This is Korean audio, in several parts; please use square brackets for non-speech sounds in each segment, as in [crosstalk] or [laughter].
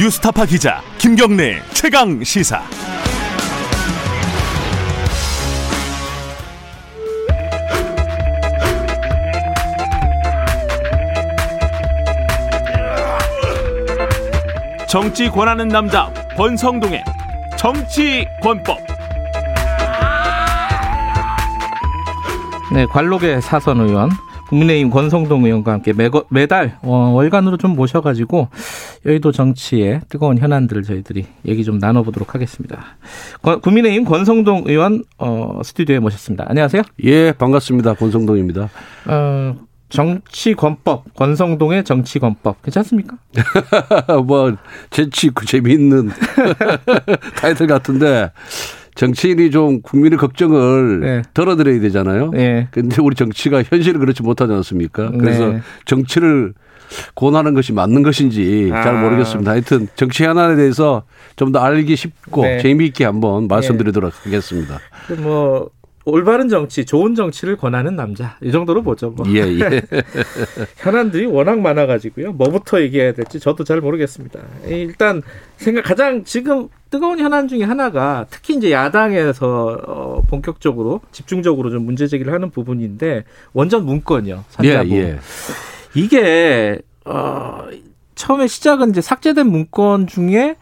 뉴스타파 기자 김경래 최강 시사. 정치 권하는 남자 권성동의 정치 권법. 네, 관록의 사선 의원 국민의힘 권성동 의원과 함께 매, 매달 어, 월간으로 좀 모셔가지고 여의도 정치의 뜨거운 현안들을 저희들이 얘기 좀 나눠보도록 하겠습니다. 국민의힘 권성동 의원 어, 스튜디오에 모셨습니다. 안녕하세요. 예, 반갑습니다. 권성동입니다. 어, 정치권법 권성동의 정치권법 괜찮습니까? [laughs] 뭐 재치 재미있는 [laughs] 타이틀 같은데 정치인이 좀 국민의 걱정을 네. 덜어드려야 되잖아요. 네. 근데 우리 정치가 현실을 그렇지 못하지 않습니까? 그래서 네. 정치를 권하는 것이 맞는 것인지 아. 잘 모르겠습니다. 하여튼 정치 현안에 대해서 좀 더 알기 쉽고 네. 재미있게 한번 말씀드리도록 네. 하겠습니다. 뭐 올바른 정치, 좋은 정치를 권하는 남자 이 정도로 보죠. 뭐. 예, 예. [laughs] 현안들이 워낙 많아가지고요. 뭐부터 얘기해야 될지 저도 잘 모르겠습니다. 일단 생각 가장 지금 뜨거운 현안 중에 하나가 특히 이제 야당에서 어, 본격적으로 집중적으로 좀 문제 제기를 하는 부분인데 원전 문건이요. 산자부. 예, 예. 이게 어, 처음에 시작은 이제 삭제된 문건 중에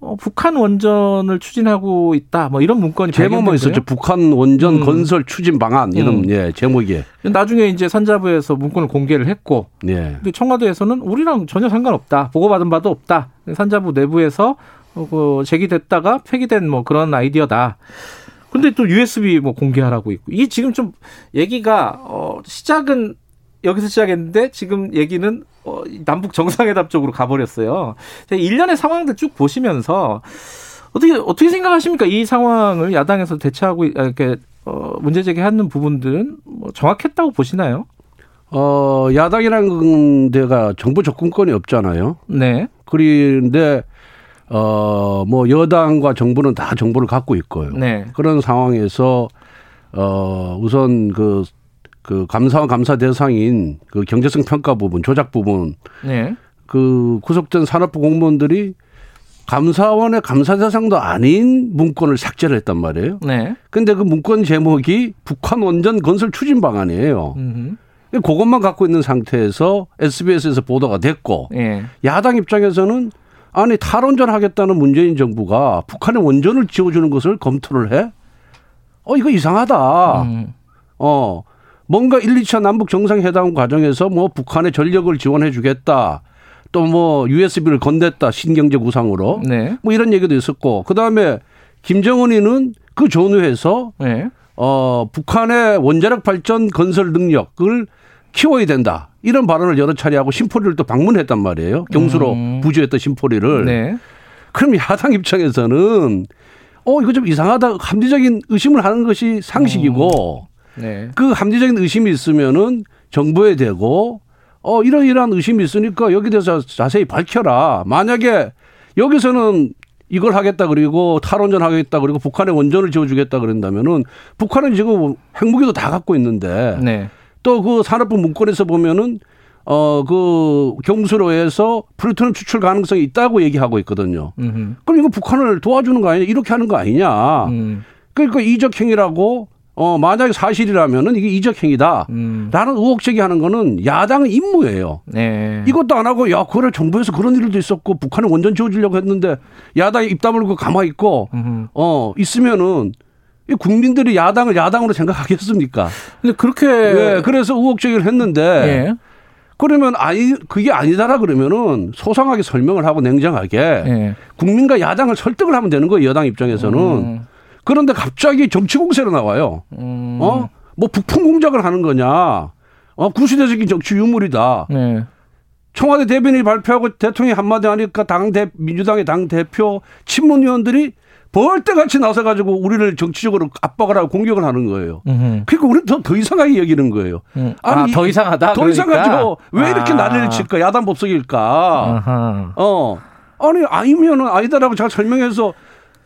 어, 북한 원전을 추진하고 있다. 뭐 이런 문건이 제목만 있었죠. 북한 원전 음. 건설 추진 방안 이런 음. 예, 제목이. 나중에 이제 산자부에서 문건을 공개를 했고, 예. 근데 청와대에서는 우리랑 전혀 상관없다. 보고받은 바도 없다. 산자부 내부에서 어, 그 제기됐다가 폐기된 뭐 그런 아이디어다. 근데 또 USB 뭐 공개하라고 있고. 이 지금 좀 얘기가 어 시작은 여기서 시작했는데 지금 얘기는 어, 남북 정상회담 쪽으로 가버렸어요. 일련의 상황들 쭉 보시면서 어떻게 어떻게 생각하십니까? 이 상황을 야당에서 대처하고 아, 이렇게 어, 문제 제기하는 부분들은 뭐 정확했다고 보시나요? 어, 야당이라는 데가 정부 접근권이 없잖아요. 네. 그런데 어, 뭐 여당과 정부는 다 정보를 갖고 있고요. 네. 그런 상황에서 어, 우선 그 그 감사와 감사 대상인 그 경제성 평가 부분, 조작 부분, 네. 그 구속된 산업부 공무원들이 감사원의 감사 대상도 아닌 문건을 삭제를 했단 말이에요. 네. 근데 그 문건 제목이 북한 원전 건설 추진 방안이에요. 음흠. 그것만 갖고 있는 상태에서 SBS에서 보도가 됐고 네. 야당 입장에서는 아니 탈원전 하겠다는 문재인 정부가 북한의 원전을 지어주는 것을 검토를 해? 어 이거 이상하다. 음. 어 뭔가 1, 2차 남북 정상회담 과정에서 뭐 북한의 전력을 지원해 주겠다. 또 뭐 USB를 건넸다. 신경제 구상으로. 네. 뭐 이런 얘기도 있었고. 그다음에 김정은이는 그 전후에서 네. 어 북한의 원자력 발전 건설 능력을 키워야 된다. 이런 발언을 여러 차례 하고 심포리를 또 방문했단 말이에요. 경수로 음. 부주했던 심포리를. 네. 그럼 야당 입장에서는 어 이거 좀 이상하다. 합리적인 의심을 하는 것이 상식이고 음. 네. 그 합리적인 의심이 있으면은 정부에 대고 어 이러이러한 의심이 있으니까 여기 대해서 자세히 밝혀라. 만약에 여기서는 이걸 하겠다 그리고 탈원전 하겠다 그리고 북한에 원전을 지어주겠다 그런다면은 북한은 지금 핵무기도 다 갖고 있는데 네. 또그 산업부 문건에서 보면은 어 그 경수로에서 플루토늄 추출 가능성이 있다고 얘기하고 있거든요. 음흠. 그럼 이거 북한을 도와주는 거 아니냐 이렇게 하는 거 아니냐. 음. 그러니까 이적 행위라고 어, 만약에 사실이라면은 이게 이적행위다. 음. 라는 의혹 제기하는 거는 야당의 임무예요. 네. 이것도 안 하고, 야, 그래, 정부에서 그런 일도 있었고, 북한에 원전 지어주려고 했는데, 야당이 입 다물고 가만히 있고, 음흠. 어, 있으면은, 이 국민들이 야당을 야당으로 생각하겠습니까? 근데 그렇게. 네, 그래서 의혹 제기를 했는데, 네. 그러면 아니, 그게 아니다라 그러면은 소상하게 설명을 하고 냉정하게 네. 국민과 야당을 설득을 하면 되는 거예요, 여당 입장에서는. 음. 그런데 갑자기 정치 공세로 나와요. 음. 어? 뭐 북풍 공작을 하는 거냐? 어, 구시대적인 정치 유물이다. 네. 청와대 대변인이 발표하고 대통령이 한마디 하니까 당 대, 민주당의 당 대표 친문위원들이 벌떼같이 나서가지고 우리를 정치적으로 압박을 하고 공격을 하는 거예요. 음흠. 그러니까 우리는 더, 더 이상하게 여기는 거예요. 음. 아니, 아, 더 이상하다? 더 그러니까? 이상하죠. 왜 이렇게 아. 난리를 칠까? 야단 법석일까? 어. 아니, 아니면은 아니다라고 잘 설명해서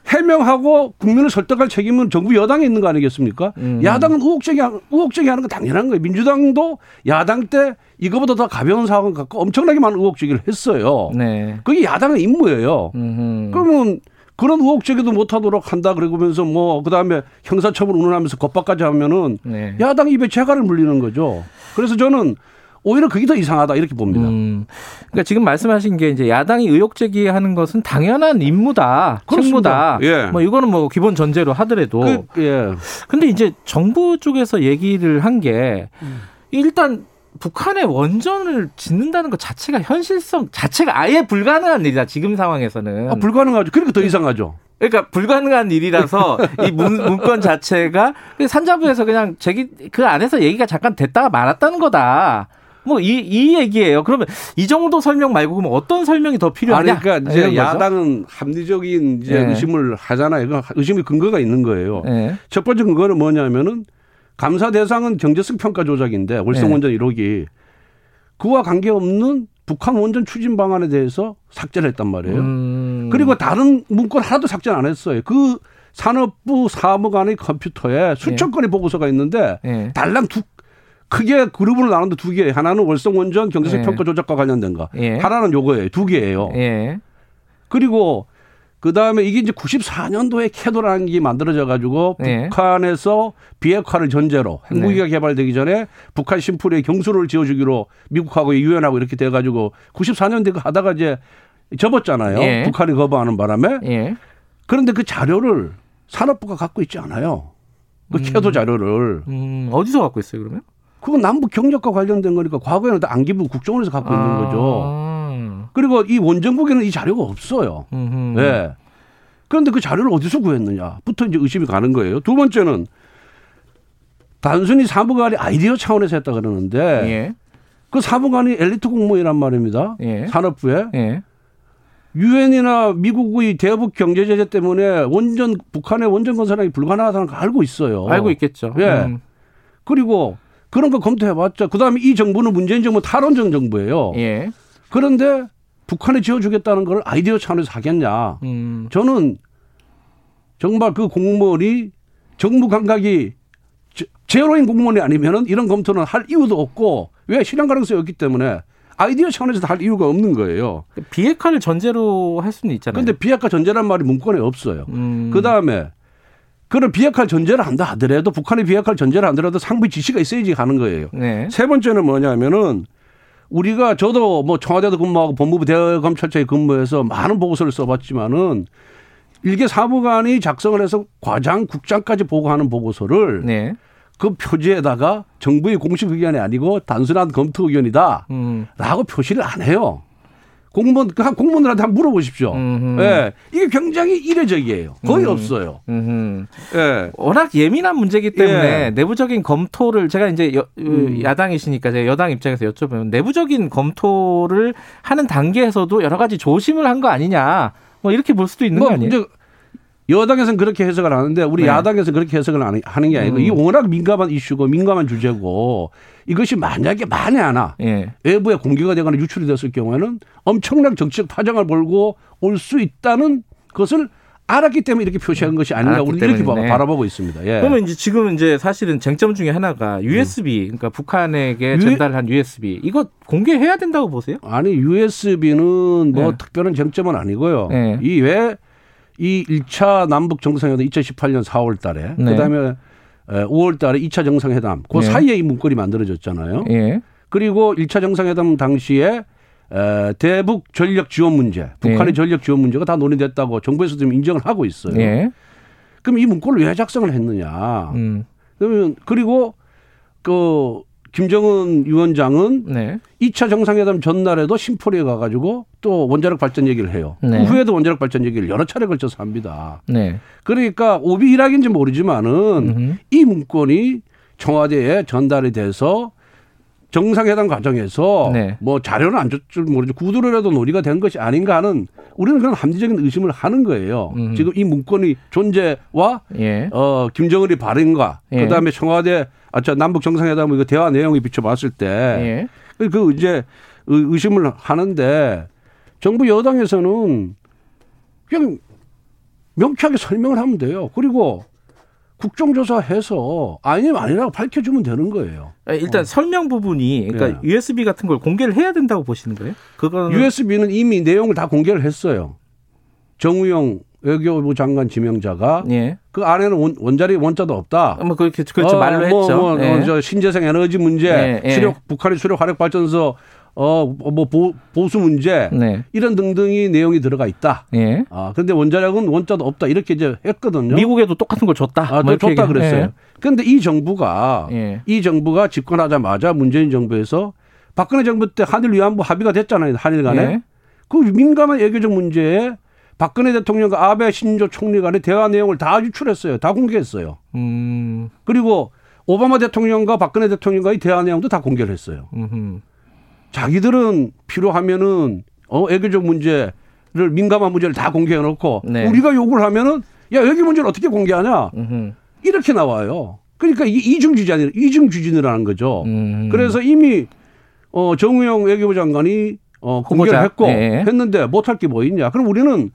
해명하고 국민을 설득할 책임은 정부 여당에 있는 거 아니겠습니까? 음. 야당은 우혹적이 우혹적이 하는 건 당연한 거예요. 민주당도 야당 때 이거보다 더 가벼운 사건 갖고 엄청나게 많은 우혹적기를 했어요. 네. 그게 야당의 임무예요. 음흠. 그러면 그런 우혹적이도 못하도록 한다 그러면서 뭐 그다음에 형사처벌 운운하면서 겁박까지 하면은 네. 야당 입에 재갈을 물리는 거죠. 그래서 저는 오히려 그게 더 이상하다 이렇게 봅니다. 음, 그러니까 지금 말씀하신 게 이제 야당이 의혹 제기하는 것은 당연한 임무다, 책무다. 예. 뭐 이거는 뭐 기본 전제로 하더라도. 그, 예. 근데 이제 정부 쪽에서 얘기를 한게 음. 일단 북한의 원전을 짓는다는 것 자체가 현실성 자체가 아예 불가능한 일이다 지금 상황에서는. 아, 불가능하죠. 그러니까 더 이상하죠. 그러니까 불가능한 일이라서 [laughs] 이 문, 문건 자체가 산자부에서 그냥 제기 그 안에서 얘기가 잠깐 됐다가 말았다는 거다. 뭐 이 이 얘기예요. 그러면 이 정도 설명 말고 그러면 어떤 설명이 더 필요하냐? 아니, 그러니까 이제 야당은 합리적인 이제 네. 의심을 하잖아요. 의심의 근거가 있는 거예요. 네. 첫 번째 근거는 뭐냐면은 감사 대상은 경제성 평가 조작인데 월성 원전 1호기 그와 관계없는 북한 원전 추진 방안에 대해서 삭제를 했단 말이에요. 음. 그리고 다른 문건 하나도 삭제 안 했어요. 그 산업부 사무관의 컴퓨터에 수천 예. 건의 보고서가 있는데 예. 달랑 두 크게 그룹으로 나누는데 두 개. 하나는 월성 원전 경제성 예. 평가 조작과 관련된 거. 예. 하나는 요거예요. 두 개예요. 예. 그리고 그 다음에 이게 이제 94년도에 캐도라는 게 만들어져 가지고 네. 북한에서 비핵화를 전제로 핵무기가 네. 개발되기 전에 북한 심플에 경수를 지어 주기로 미국하고 유엔하고 이렇게 돼 가지고 94년대 그 하다가 이제 접었잖아요. 네. 북한이 거부하는 바람에. 예. 그런데 그 자료를 산업부가 갖고 있지 않아요. 그 음. 캐도 자료를. 음. 어디서 갖고 있어요, 그러면? 그건 남북 경력과 관련된 거니까 과거에는 안기부 국정원에서 갖고 아. 있는 거죠. 그리고 이 원정국에는 이 자료가 없어요. 예. 네. 그런데 그 자료를 어디서 구했느냐부터 이제 의심이 가는 거예요. 두 번째는 단순히 사무관이 아이디어 차원에서 했다 그러는데 예. 그 사무관이 엘리트 공무원이란 말입니다. 예. 산업부에. 예. 유엔이나 미국의 대북 경제 제재 때문에 원전 북한의 원전 건설하기 불가능하다는 걸 알고 있어요. 알고 있겠죠. 예. 음. 그리고 그런 거 검토해봤죠. 그다음에 이 정부는 문재인 정부 탈원전 정부예요. 예. 그런데 북한에 지어주겠다는 걸 아이디어 차원에서 하겠냐. 음. 저는 정말 그 공무원이 정부 감각이 제로인 공무원이 아니면은 이런 검토는 할 이유도 없고 왜 실현 가능성이 없기 때문에 아이디어 차원에서 할 이유가 없는 거예요. 비핵화를 전제로 할 수는 있잖아요. 근데 비핵화 전제란 말이 문건에 없어요. 음. 그 다음에 그런 비핵화 전제를 한다 하더라도 북한의 비핵화 전제를 한더라도 상부 지시가 있어야지 가는 거예요. 네. 세 번째는 뭐냐면은 우리가 저도 뭐 청와대도 근무하고 법무부 대검찰청에 근무해서 많은 보고서를 써봤지만은 일개 사무관이 작성을 해서 과장, 국장까지 보고하는 보고서를 네. 그 표지에다가 정부의 공식 의견이 아니고 단순한 검토 의견이다라고 음. 표시를 안 해요. 공무원 그한 공무원들한테 한번 물어보십시오. 예, 네. 이게 굉장히 이례적이에요. 거의 음흠. 없어요. 예. 네. 워낙 예민한 문제이기 때문에 예. 내부적인 검토를 제가 이제 여, 음. 야당이시니까 제가 여당 입장에서 여쭤보면 내부적인 검토를 하는 단계에서도 여러 가지 조심을 한 거 아니냐. 뭐 이렇게 볼 수도 있는 뭐, 거 아니에요? 여당에서는 그렇게 해석을 하는데 우리 네. 야당에서는 그렇게 해석을 하는 게 아니고 음. 이게 워낙 민감한 이슈고 민감한 주제고 이것이 만약에 만에 하나 네. 외부에 공개가 되거나 유출이 됐을 경우에는 엄청난 정치적 파장을 몰고 올 수 있다는 것을 알았기 때문에 이렇게 표시한 것이 아닌가 우리 이렇게 네. 바라보고 있습니다. 예. 그러면 이제 지금 이제 사실은 쟁점 중에 하나가 USB 음. 그러니까 북한에게 전달한 USB 이거 공개해야 된다고 보세요? 아니 USB는 뭐 네. 특별한 쟁점은 아니고요. 네. 이왜 이 1차 남북 정상회담 2018년 4월 달에 네. 그다음에 5월 달에 2차 정상회담 그 네. 사이에 이 문건이 만들어졌잖아요. 예. 그리고 1차 정상회담 당시에 에, 대북 전력 지원 문제, 북한의 예. 전력 지원 문제가 다 논의됐다고 정부에서 지금 인정을 하고 있어요. 예. 그럼 이 문건을 왜 작성을 했느냐? 음. 그러면 그리고 그 김정은 위원장은 네. 2차 정상회담 전날에도 심포리에 가가지고 또 원자력 발전 얘기를 해요. 네. 그 후에도 원자력 발전 얘기를 여러 차례 걸쳐서 합니다. 네. 그러니까 오비 일학인지 모르지만은 음흠. 이 문건이 청와대에 전달이 돼서 정상회담 과정에서 네. 뭐 자료는 안 줬줄 모르지 구두로라도 논의가 된 것이 아닌가 하는 우리는 그런 합리적인 의심을 하는 거예요. 음. 지금 이 문건의 존재와 예. 어 김정은의 발언과 예. 그다음에 청와대 아저 남북 정상회담 이거 대화 내용에 비춰봤을 때그 예. 그 이제 의심을 하는데 정부 여당에서는 그냥 명쾌하게 설명을 하면 돼요. 그리고 국정조사해서 아니면 아니라고 밝혀주면 되는 거예요. 아, 일단 어. 설명 부분이 그러니까 네. USB 같은 걸 공개를 해야 된다고 보시는 거예요? 그거 USB는 이미 내용을 다 공개를 했어요. 정우영 외교부 장관 지명자가 예. 그 안에는 원, 원자리 원자도 없다. 뭐 그렇게 그렇죠 어, 말로 뭐, 했죠. 뭐, 뭐, 예. 저 신재생 에너지 문제, 예, 예. 수력 북한의 수력 화력 발전소 어뭐 보수 문제 네. 이런 등등이 내용이 들어가 있다. 예. 아 그런데 원자력은 원자도 없다 이렇게 이제 했거든요. 미국에도 똑같은 걸 줬다. 아, 뭐 줬다 그랬어요. 예. 그런데 이 정부가 예. 이 정부가 집권하자마자 문재인 정부에서 박근혜 정부 때 한일 위안부 합의가 됐잖아요. 한일 간에 예. 그 민감한 외교적 문제에 박근혜 대통령과 아베 신조 총리 간의 대화 내용을 다 유출했어요. 다 공개했어요. 음. 그리고 오바마 대통령과 박근혜 대통령과의 대화 내용도 다 공개를 했어요. 음흠. 자기들은 필요하면은 어 애교적 문제를 민감한 문제를 다 공개해 놓고 네. 우리가 요구를 하면은 야 여기 문제를 어떻게 공개하냐 음흠. 이렇게 나와요. 그러니까 이게 이중 주진이 이중 주진이라는 거죠. 음. 그래서 이미 어 정우영 외교부 장관이 어 공개를 했고 네. 했는데 못할 게 뭐 있냐? 그럼 우리는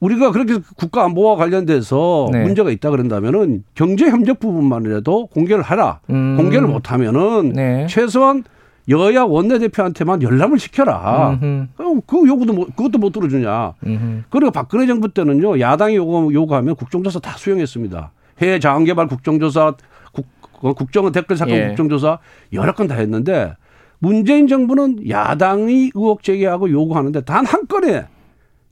우리가 그렇게 국가 안보와 관련돼서 네. 문제가 있다 그런다면은 경제 협력 부분만이라도 공개를 하라. 음. 공개를 못 하면은 네. 최소한 여야 원내대표한테만 열람을 시켜라. 음흠. 그 요구도 못, 그것도 못 들어주냐. 음흠. 그리고 박근혜 정부 때는요, 야당이 요구, 요구하면 국정조사 다 수용했습니다. 해외 자원개발 국정조사, 국, 어, 국정은 댓글 사건 예. 국정조사 여러 건 다 했는데 문재인 정부는 야당이 의혹 제기하고 요구하는데 단 한 건에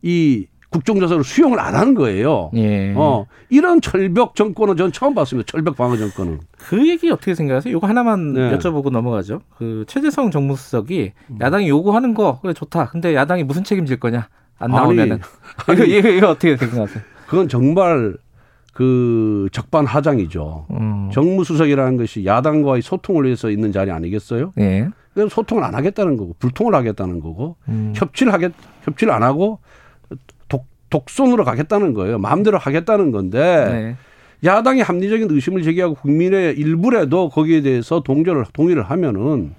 이 국정조사를 수용을 안 하는 거예요. 예. 어, 이런 철벽 정권은 전 처음 봤습니다. 철벽 방어 정권은. 그 얘기 어떻게 생각하세요? 이거 하나만 네. 여쭤보고 넘어가죠. 그 최재성 정무수석이 야당이 요구하는 거 그래 좋다. 근데 야당이 무슨 책임질 거냐? 안 나오면은. 아니, 이거, 이거, 이거 어떻게 생각하세요? 그건 정말 그 적반하장이죠. 음. 정무수석이라는 것이 야당과의 소통을 위해서 있는 자리 아니겠어요? 예. 소통을 안 하겠다는 거고 불통을 하겠다는 거고 음. 협치를 하겠 협치를 안 하고 독선으로 가겠다는 거예요. 마음대로 하겠다는 건데 네. 야당이 합리적인 의심을 제기하고 국민의 일부라도 거기에 대해서 동조를 동의를 하면은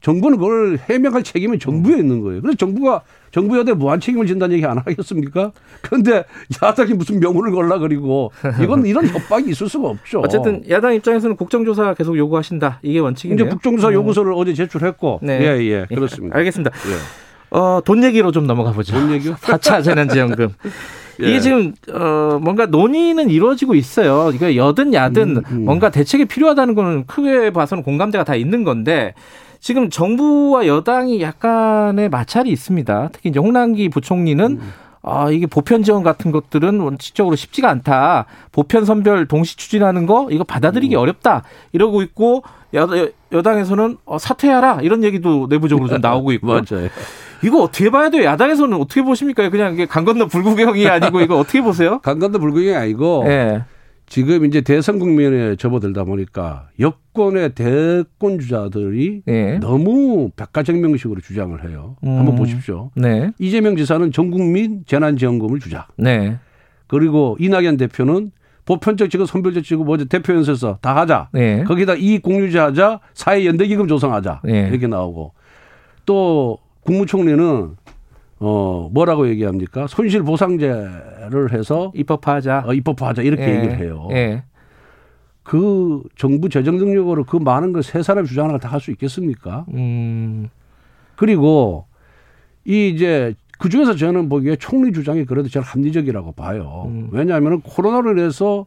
정부는 그걸 해명할 책임이 정부에 있는 거예요. 그래서 정부가 정부 여대 무한 책임을 진다는 얘기 안 하겠습니까? 그런데 야당이 무슨 명분을 걸라 그리고 이건 이런 협박이 있을 수가 없죠. 어쨌든 야당 입장에서는 국정조사 계속 요구하신다. 이게 원칙인데요. 이제 국정조사 음. 요구서를 어제 제출했고. 네. 예, 예. 그렇습니다. 알겠습니다. 예. 어, 돈 얘기로 좀 넘어가 보죠. 돈 얘기요? [laughs] 4차 재난지원금. [laughs] 예. 이게 지금 어 뭔가 논의는 이루어지고 있어요. 이거 여든 야든 음, 음. 뭔가 대책이 필요하다는 거는 크게 봐서는 공감대가 다 있는 건데 지금 정부와 여당이 약간의 마찰이 있습니다. 특히 이제 홍남기 부총리는 음. 아, 이게 보편 지원 같은 것들은 원칙적으로 쉽지가 않다. 보편 선별 동시 추진하는 거 이거 받아들이기 음. 어렵다. 이러고 있고 여, 여당에서는 어, 사퇴하라 이런 얘기도 내부적으로 좀 나오고 [laughs] 있고. 맞아요. 이거 어떻게 봐야 돼요? 야당에서는 어떻게 보십니까? 그냥 이게 강 건너 불구경이 아니고 이거 어떻게 보세요? [laughs] 강 건너 불구경이 아니고 네. 지금 이제 대선 국면에 접어들다 보니까 여권의 대권 주자들이 네. 너무 백가정명식으로 주장을 해요. 음. 한번 보십시오. 네. 이재명 지사는 전 국민 재난지원금을 주자. 네. 그리고 이낙연 대표는 보편적 지금 선별적 지금 뭐죠 대표 연설에서 다 하자. 네. 거기다 이익 공유제하자, 사회 연대기금 조성하자 네. 이렇게 나오고 또 국무총리는 어 뭐라고 얘기합니까? 손실 보상제를 해서 입법화하자. 어, 입법화하자 이렇게 예. 얘기를 해요. 예. 그 정부 재정 능력으로 그 많은 걸 세 사람 주장을 다 할 수 있겠습니까? 음. 그리고 이 이제 그 중에서 저는 보기에 총리 주장이 그래도 제일 합리적이라고 봐요. 음. 왜냐하면 코로나로 인해서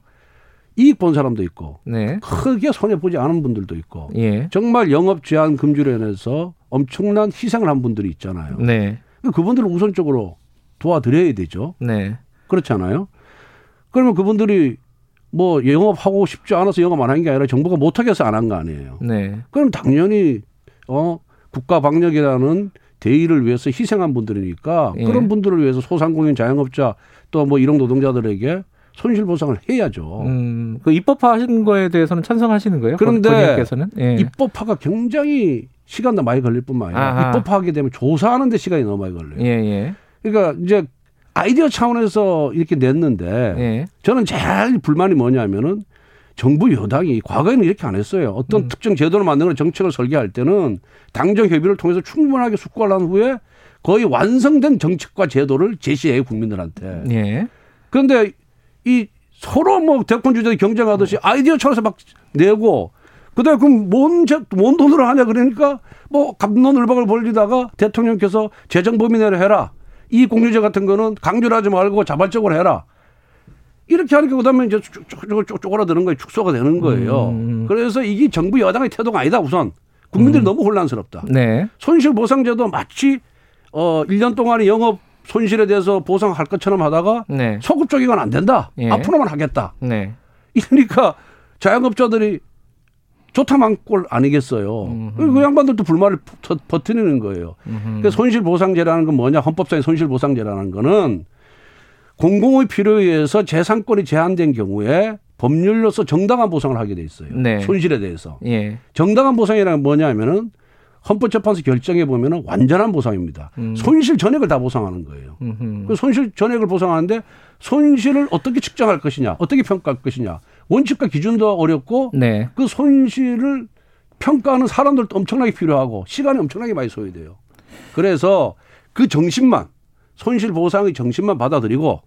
이익 본 사람도 있고 네. 크게 손해 보지 않은 분들도 있고 예. 정말 영업 제한 금지로 인해서 엄청난 희생을 한 분들이 있잖아요. 네. 그분들을 우선적으로 도와드려야 되죠. 네. 그렇잖아요. 그러면 그분들이 뭐 영업하고 싶지 않아서 영업 안 한 게 아니라 정부가 못하게 해서 안 한 거 아니에요. 네. 그럼 당연히 어 국가 방역이라는 대의를 위해서 희생한 분들이니까 예. 그런 분들을 위해서 소상공인 자영업자 또뭐 이런 노동자들에게 손실 보상을 해야죠. 음, 그 입법화하신 거에 대해서는 찬성하시는 거예요? 그런데 예. 입법화가 굉장히 시간도 많이 걸릴 뿐만 아니라 아하. 입법화하게 되면 조사하는 데 시간이 너무 많이 걸려요. 예, 예. 그러니까 이제 아이디어 차원에서 이렇게 냈는데 예. 저는 제일 불만이 뭐냐면은 정부 여당이 과거에는 이렇게 안 했어요. 어떤 음. 특정 제도를 만드는 정책을 설계할 때는 당정 협의를 통해서 충분하게 숙고를 한 후에 거의 완성된 정책과 제도를 제시해요 국민들한테. 예. 그런데 이 서로 뭐 대권 주자들 경쟁하듯이 아이디어 차원에서 막 내고 그다음에 그럼 뭔, 뭔 돈으로 하냐 그러니까 뭐 감론을박을 벌리다가 대통령께서 재정 범위 내로 해라. 이 공유제 같은 거는 강조를 하지 말고 자발적으로 해라. 이렇게 하니까 그다음에 이제 쪼그라드는 거예요. 축소가 되는 거예요. 음. 그래서 이게 정부 여당의 태도가 아니다 우선. 국민들이 음. 너무 혼란스럽다. 네. 손실보상제도 마치 어 1년 동안의 영업 손실에 대해서 보상할 것처럼 하다가 네. 소급적이건 안 된다. 예. 앞으로만 하겠다. 네. 이러니까 자영업자들이 좋다만 꼴 아니겠어요. 그 양반들도 불만을 버티는 거예요. 그 손실보상제라는 건 뭐냐? 헌법상의 손실보상제라는 거는 공공의 필요에 의해서 재산권이 제한된 경우에 법률로서 정당한 보상을 하게 돼 있어요. 네. 손실에 대해서. 예. 정당한 보상이라는 뭐냐면은 헌법재판소 결정에 보면은 완전한 보상입니다. 음. 손실 전액을 다 보상하는 거예요. 음흠. 그 손실 전액을 보상하는데 손실을 어떻게 측정할 것이냐, 어떻게 평가할 것이냐, 원칙과 기준도 어렵고 네. 그 손실을 평가하는 사람들도 엄청나게 필요하고 시간이 엄청나게 많이 소요돼요. 그래서 그 정신만 손실 보상의 정신만 받아들이고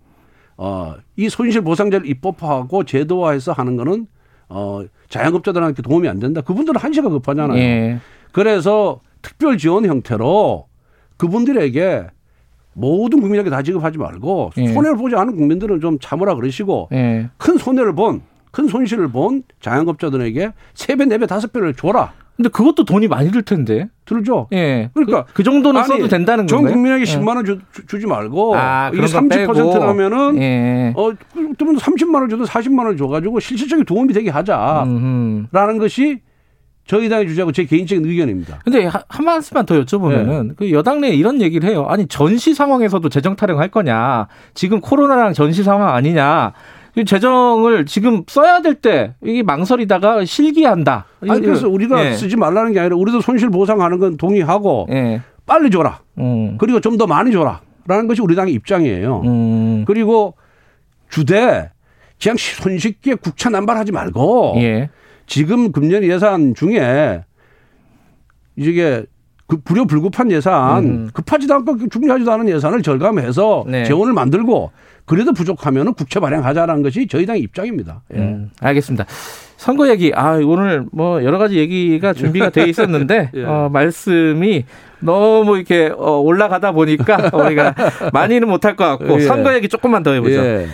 어, 이 손실 보상제를 입법화하고 제도화해서 하는 거는 어, 자영업자들한테 도움이 안 된다. 그분들은 한시가 급하잖아요. 예. 그래서 특별 지원 형태로 그분들에게 모든 국민에게 다 지급하지 말고 예. 손해를 보지 않은 국민들은 좀 참으라 그러시고 예. 큰 손해를 본, 큰 손실을 본 자영업자들에게 세배네 배 다섯 배를 줘라. 근데 그것도 돈이 많이 들 텐데. 들죠. 예. 그러니까 그, 그 정도는 아니, 써도 된다는 거예요. 전 국민에게 10만 예. 원 주, 지 말고 아, 이게 30%라면은 예. 어 그러면 30만 원 줘도 40만 원을 줘 가지고 실질적인 도움이 되게 하자라는 음흠. 것이 저희 당의 주장하고 제 개인적인 의견입니다. 근데 한 말씀만 더 여쭤보면은 네. 그 여당 내에 이런 얘기를 해요. 아니 전시 상황에서도 재정 타령할 거냐? 지금 코로나랑 전시 상황 아니냐? 재정을 지금 써야 될 때 이게 망설이다가 실기한다. 아니 그래서 우리가 예. 쓰지 말라는 게 아니라 우리도 손실 보상하는 건 동의하고 예. 빨리 줘라. 음. 그리고 좀 더 많이 줘라라는 것이 우리 당의 입장이에요. 음. 그리고 주대 그냥 손쉽게 국채 남발하지 말고 예. 지금 금년 예산 중에 이게 그 불효 불급한 예산 음. 급하지도 않고 중요하지도 않은 예산을 절감해서 네. 재원을 만들고 그래도 부족하면 국채 발행하자라는 것이 저희 당의 입장입니다. 예. 음, 알겠습니다. 선거 얘기, 아, 오늘 뭐 여러 가지 얘기가 준비가 돼 있었는데, [laughs] 예. 어, 말씀이 너무 이렇게 어, 올라가다 보니까 [laughs] 우리가 많이는 못할 것 같고, 예. 선거 얘기 조금만 더 해보죠. 예.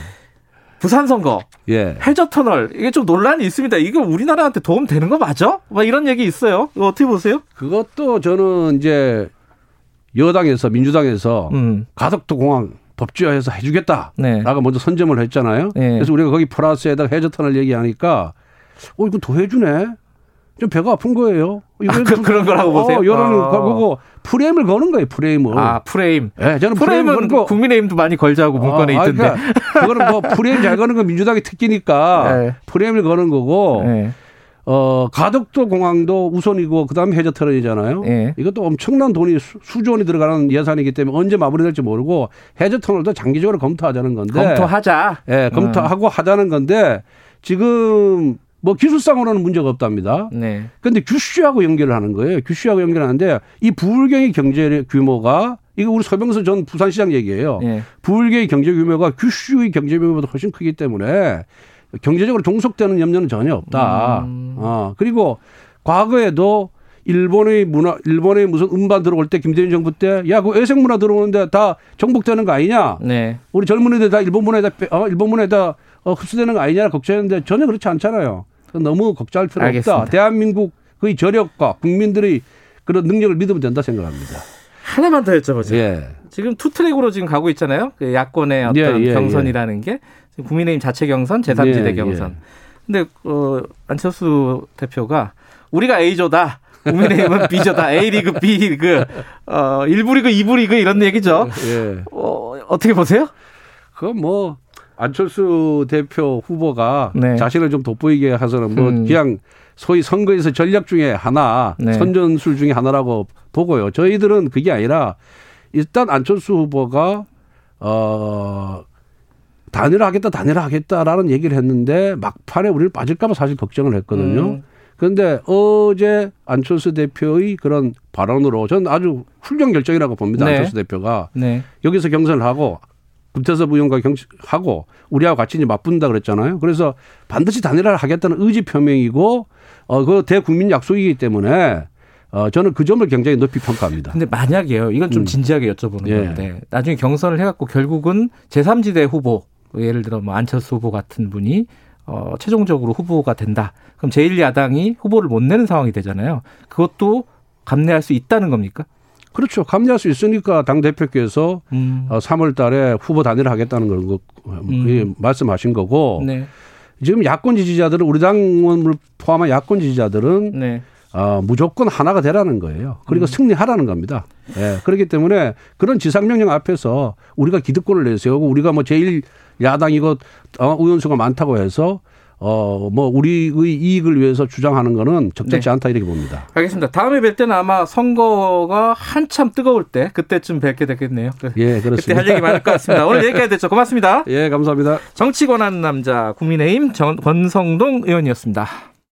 부산 선거, 예. 해저 터널 이게 좀 논란이 있습니다. 이거 우리나라한테 도움 되는 거 맞아? 막 이런 얘기 있어요. 이거 어떻게 보세요? 그것도 저는 이제 여당에서 민주당에서 음. 가덕도 공항 법제화해서 해주겠다라고 네. 먼저 선점을 했잖아요. 네. 그래서 우리가 거기 플러스에다가 해저 터널 얘기하니까 어 이거 더 해주네. 좀 배가 아픈 거예요. 아, 그, 런 거라고 어, 보세요. 여론은 아. 그거 프레임을 거는 거예요. 프레임을. 아 프레임. 예, 네, 저는 프레임은 거. 국민의힘도 많이 걸자고 문건에 아, 있던데. 그러니까 그거는 뭐 프레임 잘 거는 건 민주당의 특기니까 [laughs] 네. 프레임을 거는 거고. 네. 어, 가덕도 공항도 우선이고 그다음에 해저 터널이잖아요. 예. 이것도 엄청난 돈이 수, 조 원이 들어가는 예산이기 때문에 언제 마무리될지 모르고 해저 터널도 장기적으로 검토하자는 건데. 검토하자. 예, 검토하고 음. 하자는 건데 지금 뭐 기술상으로는 문제가 없답니다. 네. 근데 규슈하고 연결을 하는 거예요. 규슈하고 연결하는데 이 부울경의 경제 규모가 이거 우리 서병수 전 부산시장 얘기예요. 네. 부울경의 경제 규모가 규슈의 경제 규모보다 훨씬 크기 때문에 경제적으로 종속되는 염려는 전혀 없다. 음. 어, 그리고 과거에도 일본의 문화, 일본의 무슨 음반 들어올 때 김대중 정부 때, 야, 그 왜색 문화 들어오는데 다 정복되는 거 아니냐? 네. 우리 젊은이들 다 일본 문화에다, 어, 일본 문화에다 어, 흡수되는 거 아니냐 걱정했는데 전혀 그렇지 않잖아요. 너무 걱정할 필요 알겠습니다. 없다. 대한민국 의 저력과 국민들의 그런 능력을 믿으면 된다 생각합니다. 하나만 더 여쭤보세요. 예. 지금 two track으로 지금 가고 있잖아요. 그 야권의 어떤 예, 예, 경선이라는 게 국민의힘 자체 경선, 제3지대 예, 경선. 예. 근데 어, 안철수 대표가 우리가 A조다. 국민의힘은 [laughs] B조다. A리그, B리그, 어, 1부 리그, 2부 리그 이런 얘기죠. 예. 어, 어떻게 보세요? 그건 뭐 안철수 대표 후보가 네. 자신을 좀 돋보이게 해서는 뭐 음. 그냥 소위 선거에서 전략 중에 하나, 네. 선전술 중에 하나라고 보고요. 저희들은 그게 아니라 일단 안철수 후보가 어 단일화 하겠다, 단일화 하겠다라는 얘기를 했는데 막판에 우리를 빠질까봐 사실 걱정을 했거든요. 음. 그런데 어제 안철수 대표의 그런 발언으로 저는 아주 훌륭 결정이라고 봅니다. 네. 안철수 대표가 네. 여기서 경선을 하고 금태섭 의원과 경하고 우리하고 같이 이제 맞붙는다 그랬잖아요. 그래서 반드시 단일화를 하겠다는 의지 표명이고 어, 그 대국민 약속이기 때문에 어, 저는 그 점을 굉장히 높이 평가합니다. 근데 만약에요. 이건 좀 음. 진지하게 여쭤보는 예. 건데 나중에 경선을 해갖고 결국은 제3지대 후보 예를 들어 뭐 안철수 후보 같은 분이 어, 최종적으로 후보가 된다. 그럼 제1야당이 후보를 못 내는 상황이 되잖아요. 그것도 감내할 수 있다는 겁니까? 그렇죠. 감내할 수 있으니까 당 대표께서 음. 3월 어, 달에 후보 단일화 하겠다는 걸 그, 음. 말씀하신 거고 네. 지금 야권 지지자들은 우리 당을 포함한 야권 지지자들은 네. 어, 무조건 하나가 되라는 거예요. 그리고 음. 승리하라는 겁니다. 예. 그렇기 때문에 그런 지상명령 앞에서 우리가 기득권을 내세우고 우리가 뭐 제일 야당이고 어, 의원수가 많다고 해서 어, 뭐, 우리의 이익을 위해서 주장하는 거는 적절치 네. 않다 이렇게 봅니다. 알겠습니다. 다음에 뵐 때는 아마 선거가 한참 뜨거울 때, 그때쯤 뵙게 되겠네요. 예, 그렇습니다. 그때 할 얘기 많을 것 같습니다. 오늘 여기까지 됐죠. 고맙습니다. [laughs] 예, 감사합니다. 정치 권한 남자, 국민의힘 전, 권성동 의원이었습니다.